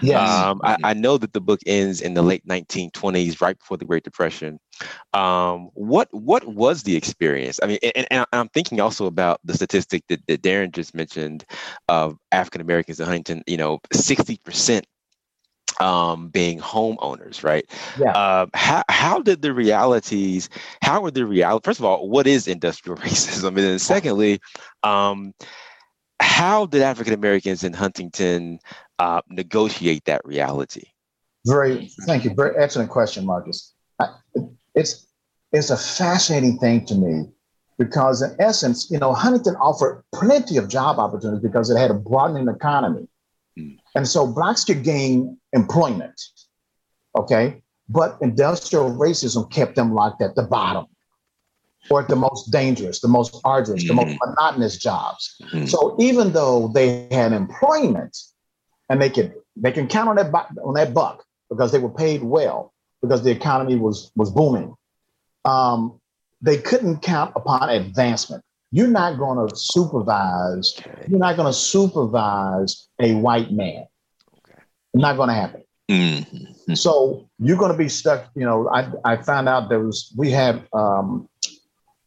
Yes. Um, I, I, know that the book ends in the late 1920s, right before the Great Depression. Um, what what was the experience? I mean, and, and, I'm thinking also about the statistic that, that Darren just mentioned of African Americans in Huntington. You know, 60 percent um, being homeowners, right? Yeah. Uh, how how did the realities? How were the reality? First of all, what is industrial racism, and then secondly, um, how did African Americans in Huntington uh, negotiate that reality? Very, thank you. Very excellent question, Marcus. I, it's it's a fascinating thing to me because, in essence, you know, Huntington offered plenty of job opportunities because it had a broadening economy. And so blacks could gain employment, okay? But industrial racism kept them locked at the bottom or at the most dangerous, the most arduous, mm-hmm. the most mm-hmm. monotonous jobs. Mm-hmm. So even though they had employment and they could they can count on that on that buck because they were paid well because the economy was was booming. Um, they couldn't count upon advancement you're not going to supervise. You're not going to supervise a white man. Not going to happen. Mm-hmm. So you're going to be stuck. You know, I I found out there was we had um,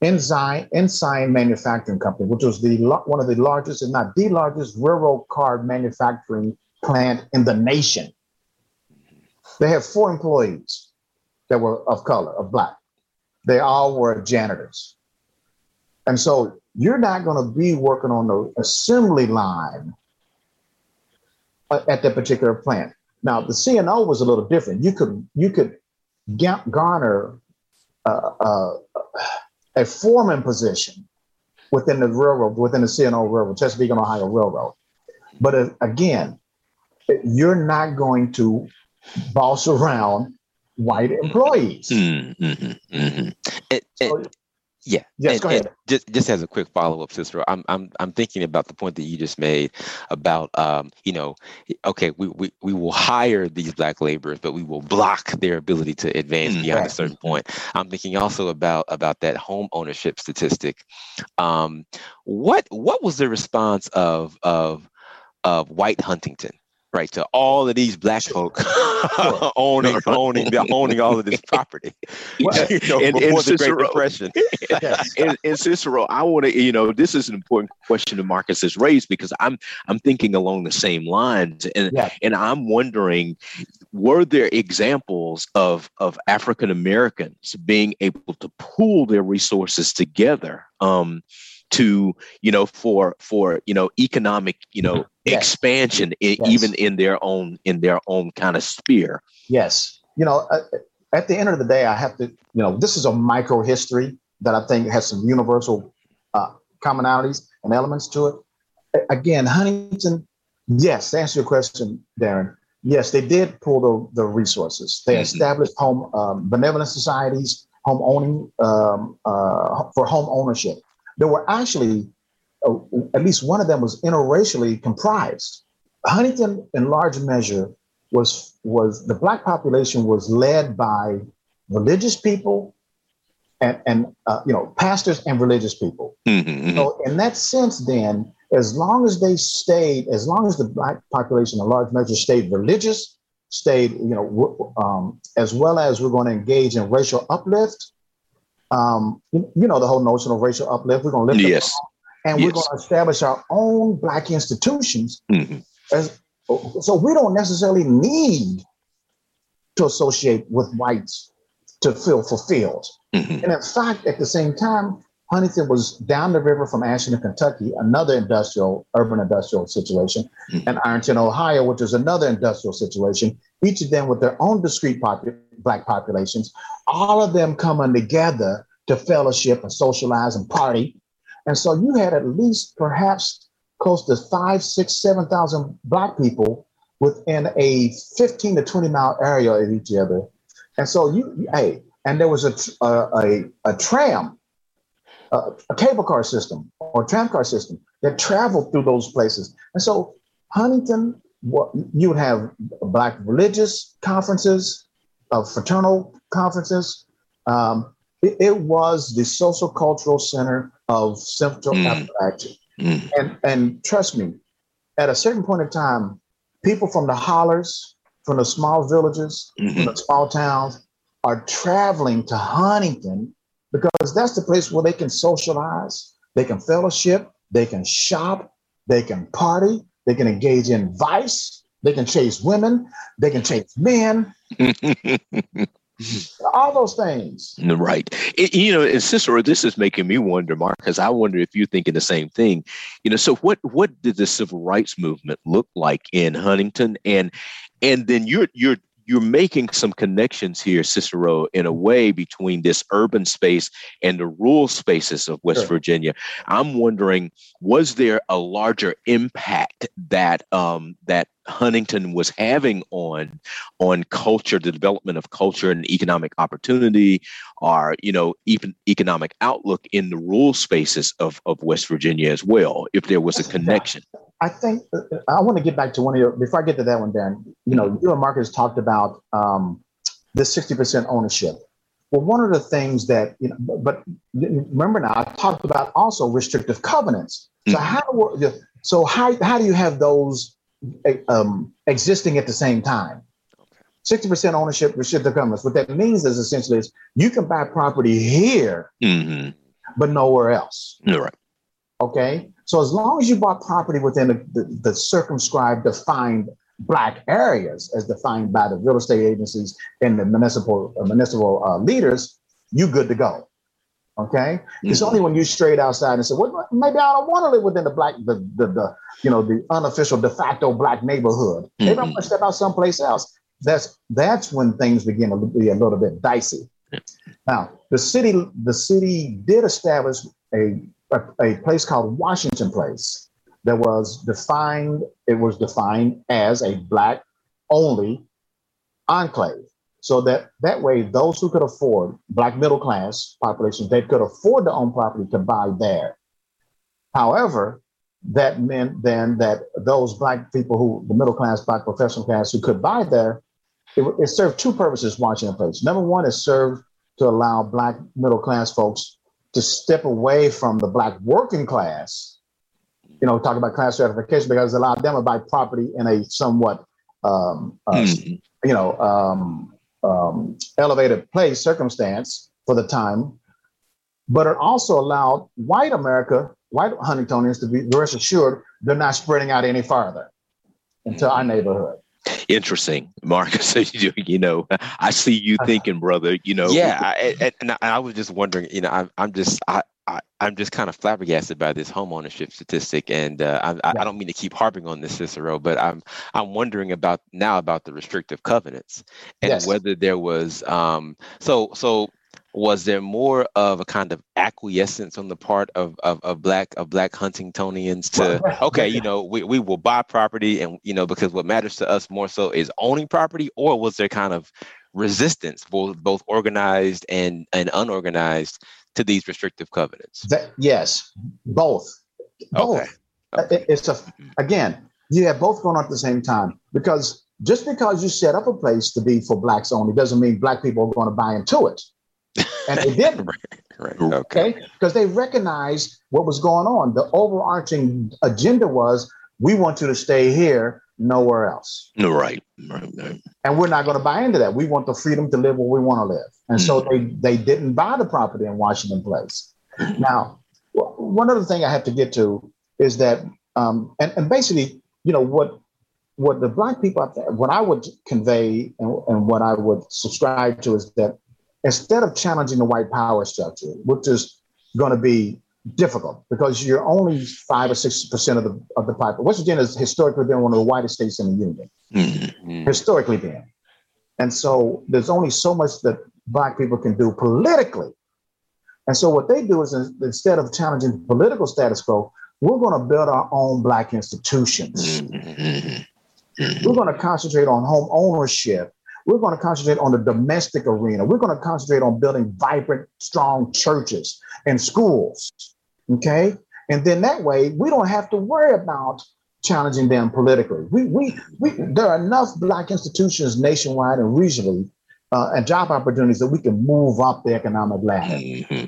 Ensign Ensign Manufacturing Company, which was the one of the largest, if not the largest, railroad car manufacturing plant in the nation. They had four employees that were of color, of black. they all were janitors. And so you're not going to be working on the assembly line at that particular plant. Now, the C&O was a little different. You could you could garner uh, uh, a foreman position within the railroad, within the C&O Railroad, Chesapeake and Ohio Railroad. But uh, again, you're not going to boss around white employees. Mm-hmm, mm-hmm. mm-hmm. And, and, yeah. Yes, and, go ahead. just just as a quick follow up, Cicero, I'm I'm I'm thinking about the point that you just made about um, you know, okay, we, we we will hire these black laborers, but we will block their ability to advance mm-hmm. beyond a certain point. I'm thinking also about about that home ownership statistic. Um, what what was the response of of of white Huntington? Right to all of these black folk owning owning owning all of this property well, you know, and, and Cicero, Depression. and, and, Cicero, I want to you know this is an important question that Marcus has raised because I'm I'm thinking along the same lines and yeah. and I'm wondering were there examples of of African Americans being able to pool their resources together um, to you know for for you know economic you know yes. expansion in, yes. even in their own in their own kind of sphere yes you know uh, at the end of the day i have to you know this is a micro history that i think has some universal uh, commonalities and elements to it again huntington yes to answer your question darren yes they did pull the, the resources they mm-hmm. established home um, benevolent societies home owning um, uh, for home ownership there were actually, uh, at least one of them was interracially comprised. Huntington, in large measure, was was the black population was led by religious people and and uh, you know pastors and religious people. Mm-hmm, mm-hmm. So in that sense, then as long as they stayed, as long as the black population in large measure stayed religious, stayed you know um, as well as we're going to engage in racial uplift um, you, you, know, the whole notion of racial uplift. We're going to lift yes. and yes. we're going to establish our own black institutions. Mm-hmm. As, so we don't necessarily need to associate with whites to feel fulfilled. Mm-hmm. And in fact, at the same time, Huntington was down the river from Ashland, Kentucky, another industrial, urban industrial situation, mm-hmm. and Ironton, Ohio, which is another industrial situation, each of them with their own discrete popu- black populations, all of them coming together to fellowship and socialize and party. And so you had at least perhaps close to five, six, 7,000 black people within a 15 to 20 mile area of each other. And so you, hey, and there was a, a, a, a tram uh, a cable car system or tram car system that traveled through those places. And so Huntington, what, you would have black religious conferences, uh, fraternal conferences. Um, it, it, was the social cultural center of Central mm. Appalachia. Mm. And, and trust me, at a certain point in time, people from the hollers, from the small villages, mm-hmm. from the small towns, are traveling to Huntington because that's the place where they can socialize, they can fellowship, they can shop, they can party, they can engage in vice, they can chase women, they can chase men. all those things. Right. It, you know, and Cicero, this is making me wonder, Mark, because I wonder if you're thinking the same thing. You know, so what what did the civil rights movement look like in Huntington? And and then you're you're you're making some connections here, Cicero, in a way between this urban space and the rural spaces of West sure. Virginia. I'm wondering, was there a larger impact that um, that Huntington was having on on culture, the development of culture and economic opportunity, or you know, even economic outlook in the rural spaces of, of West Virginia as well, if there was a connection. I think uh, I want to get back to one of your before I get to that one, Dan. You know, you and Marcus talked about um, this 60% ownership. Well, one of the things that you know, but remember now, I talked about also restrictive covenants. So mm-hmm. how so how how do you have those um, existing at the same time. 60% ownership, restrictive covenants. What that means is essentially is you can buy property here, mm-hmm. but nowhere else. Right. Okay. So as long as you bought property within the, the, the circumscribed, defined black areas, as defined by the real estate agencies and the municipal uh, municipal uh, leaders, you good to go. Okay, mm-hmm. it's only when you straight outside and say, "Well, maybe I don't want to live within the black, the, the the you know the unofficial de facto black neighborhood. Mm-hmm. Maybe I'm gonna step out someplace else." That's that's when things begin to be a little bit dicey. Now, the city the city did establish a, a, a place called Washington Place that was defined. It was defined as a black only enclave so that that way those who could afford black middle class population they could afford to own property to buy there however that meant then that those black people who the middle class black professional class who could buy there it, it served two purposes washington place number one it served to allow black middle class folks to step away from the black working class you know talk about class stratification because it allowed them to buy property in a somewhat um, uh, mm. you know um, um, elevated place circumstance for the time, but it also allowed white America, white Huntingtonians, to be rest assured they're not spreading out any farther into our neighborhood. Interesting, Marcus. you know, I see you thinking, brother. You know, yeah. I, and, I, I was just wondering. You know, I'm, I'm just, I, I, am just kind of flabbergasted by this home ownership statistic, and uh, I, yeah. I, don't mean to keep harping on this, Cicero, but I'm I'm wondering about now about the restrictive covenants and yes. whether there was um, so so was there more of a kind of acquiescence on the part of of, of black of black Huntingtonians to okay, you know, we, we will buy property and you know because what matters to us more so is owning property, or was there kind of resistance, both both organized and and unorganized, to these restrictive covenants? That, yes, both. Both. Okay. okay. It's a again, you have both going on at the same time because just because you set up a place to be for blacks only doesn't mean black people are going to buy into it. And they didn't. right, right. Okay. Because okay? they recognized what was going on. The overarching agenda was we want you to stay here nowhere else. Right. right, right. And we're not going to buy into that. We want the freedom to live where we want to live. And mm so they, they didn't buy the property in Washington Place. mm Now, one other thing I have to get to is that, um, and, and basically, you know, what what the black people, what I would convey and, and what I would subscribe to is that instead of challenging the white power structure, which is going to be difficult because you're only five or six percent of the of the population. West Virginia has historically been one of the whitest states in the union, mm-hmm. historically been, and so there's only so much that black people can do politically. And so what they do is instead of challenging political status quo, we're going to build our own black institutions. Mm-hmm. We're going to concentrate on home ownership. We're going to concentrate on the domestic arena. We're going to concentrate on building vibrant, strong churches and schools. Okay. And then that way we don't have to worry about challenging them politically. We, we, we, there are enough Black institutions nationwide and regionally uh, and job opportunities that we can move up the economic ladder. Mm-hmm.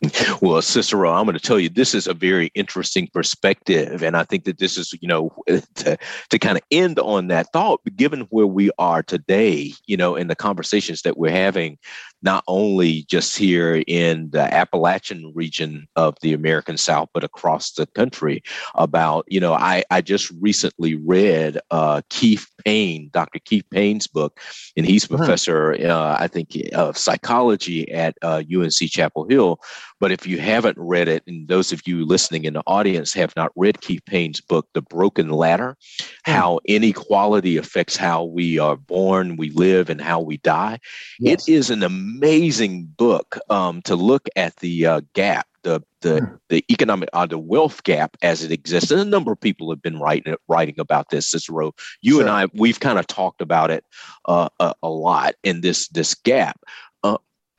Well, Cicero, I'm going to tell you this is a very interesting perspective, and I think that this is, you know, to, to kind of end on that thought. Given where we are today, you know, in the conversations that we're having, not only just here in the Appalachian region of the American South, but across the country, about, you know, I I just recently read uh, Keith Payne, Dr. Keith Payne's book, and he's a uh-huh. professor, uh, I think, of psychology at uh, UNC Chapel Hill but if you haven't read it, and those of you listening in the audience have not read Keith Payne's book, The Broken Ladder, mm. how inequality affects how we are born, we live, and how we die, yes. it is an amazing book um, to look at the uh, gap the the hmm. the economic uh, the wealth gap as it exists. And a number of people have been writing writing about this. Cicero, you sure. and I, we've kind of talked about it uh, a, a, lot in this this gap.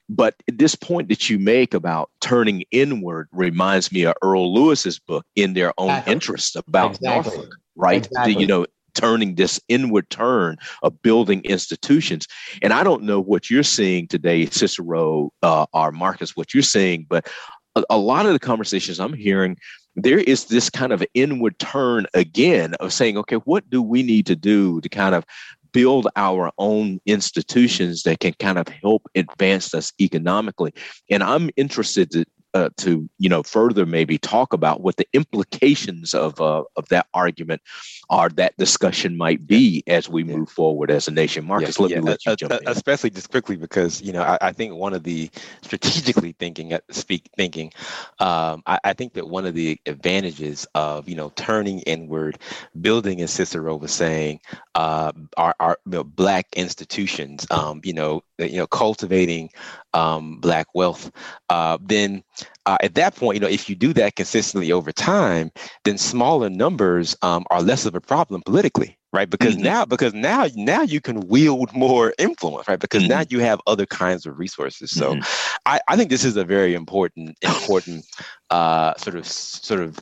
But this point that you make about turning inward reminds me of Earl Lewis's book, In Their Own exactly. Interest, about exactly. Norfolk, right? Exactly. The, you know, turning this inward turn of building institutions. And I don't know what you're seeing today, Cicero uh, or Marcus, what you're seeing, but a, a lot of the conversations I'm hearing there is this kind of inward turn again of saying, okay, what do we need to do to kind of build our own institutions that can kind of help advance us economically. And I'm interested to, uh, to you know further maybe talk about what the implications of uh, of that argument are that discussion might be as we yeah. move forward as a nation. Marcus, yeah, let yeah. me let you jump in. Especially just quickly because you know I, I think one of the strategically thinking uh, speak thinking, um, I, I, think that one of the advantages of you know turning inward, building as Cicero was saying, uh, our, our you know, black institutions, um, you know, you know, cultivating um, black wealth, uh, then uh, at that point, you know, if you do that consistently over time, then smaller numbers um, are less of a problem politically, right? Because mm-hmm. now, because now, now you can wield more influence, right? Because mm-hmm. now you have other kinds of resources. So, mm-hmm. I, I think this is a very important, important uh, sort of, sort of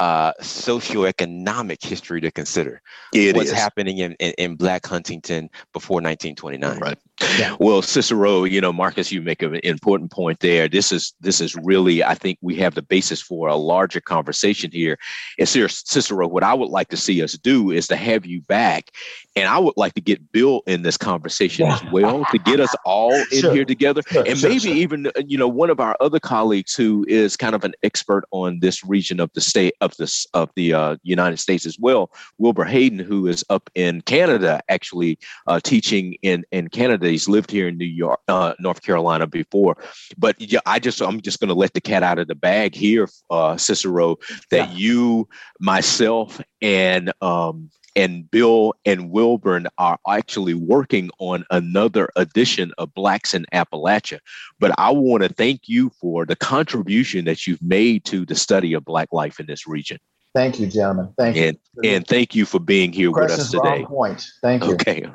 uh, socioeconomic history to consider. It what's is. happening in, in, in, Black Huntington before 1929. Right. Yeah. Well, Cicero, you know, Marcus, you make an important point there. This is this is really, I think, we have the basis for a larger conversation here. And Cicero, what I would like to see us do is to have you back, and I would like to get Bill in this conversation yeah. as well to get us all in sure. here together, sure, and sure, maybe even you know one of our other colleagues who is kind of an expert on this region of the state of this of the uh, United States as well, Wilburn Hayden, who is up in Canada, actually uh, teaching in in Canada He's lived here in New York, uh, North Carolina before. But yeah, I just I'm just going to let the cat out of the bag here, uh, Cicero, that yeah. you, myself, and um, and Bill and Wilburn are actually working on another edition of Blacks in Appalachia. But I want to thank you for the contribution that you've made to the study of Black life in this region. Thank you, gentlemen. Thank and, you. And thank you for being here with us today. point. Thank you. Okay.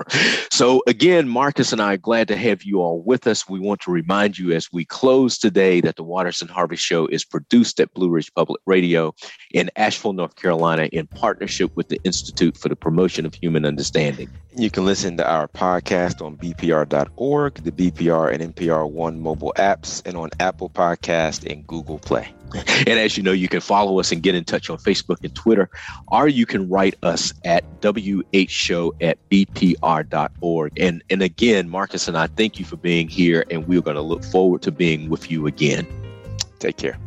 So again, Marcus and I are glad to have you all with us. We want to remind you as we close today that the Waters and Harvey Show is produced at Blue Ridge Public Radio in Asheville, North Carolina, in partnership with the Institute for the Promotion of Human Understanding. You can listen to our podcast on bpr.org, the BPR and NPR One mobile apps, and on Apple Podcast and Google Play. And as you know, you can follow us and get in touch on Facebook and Twitter, or you can write us at whshow at bpr.org. And, and again, Marcus and I thank you for being here, and we're going to look forward to being with you again. Take care.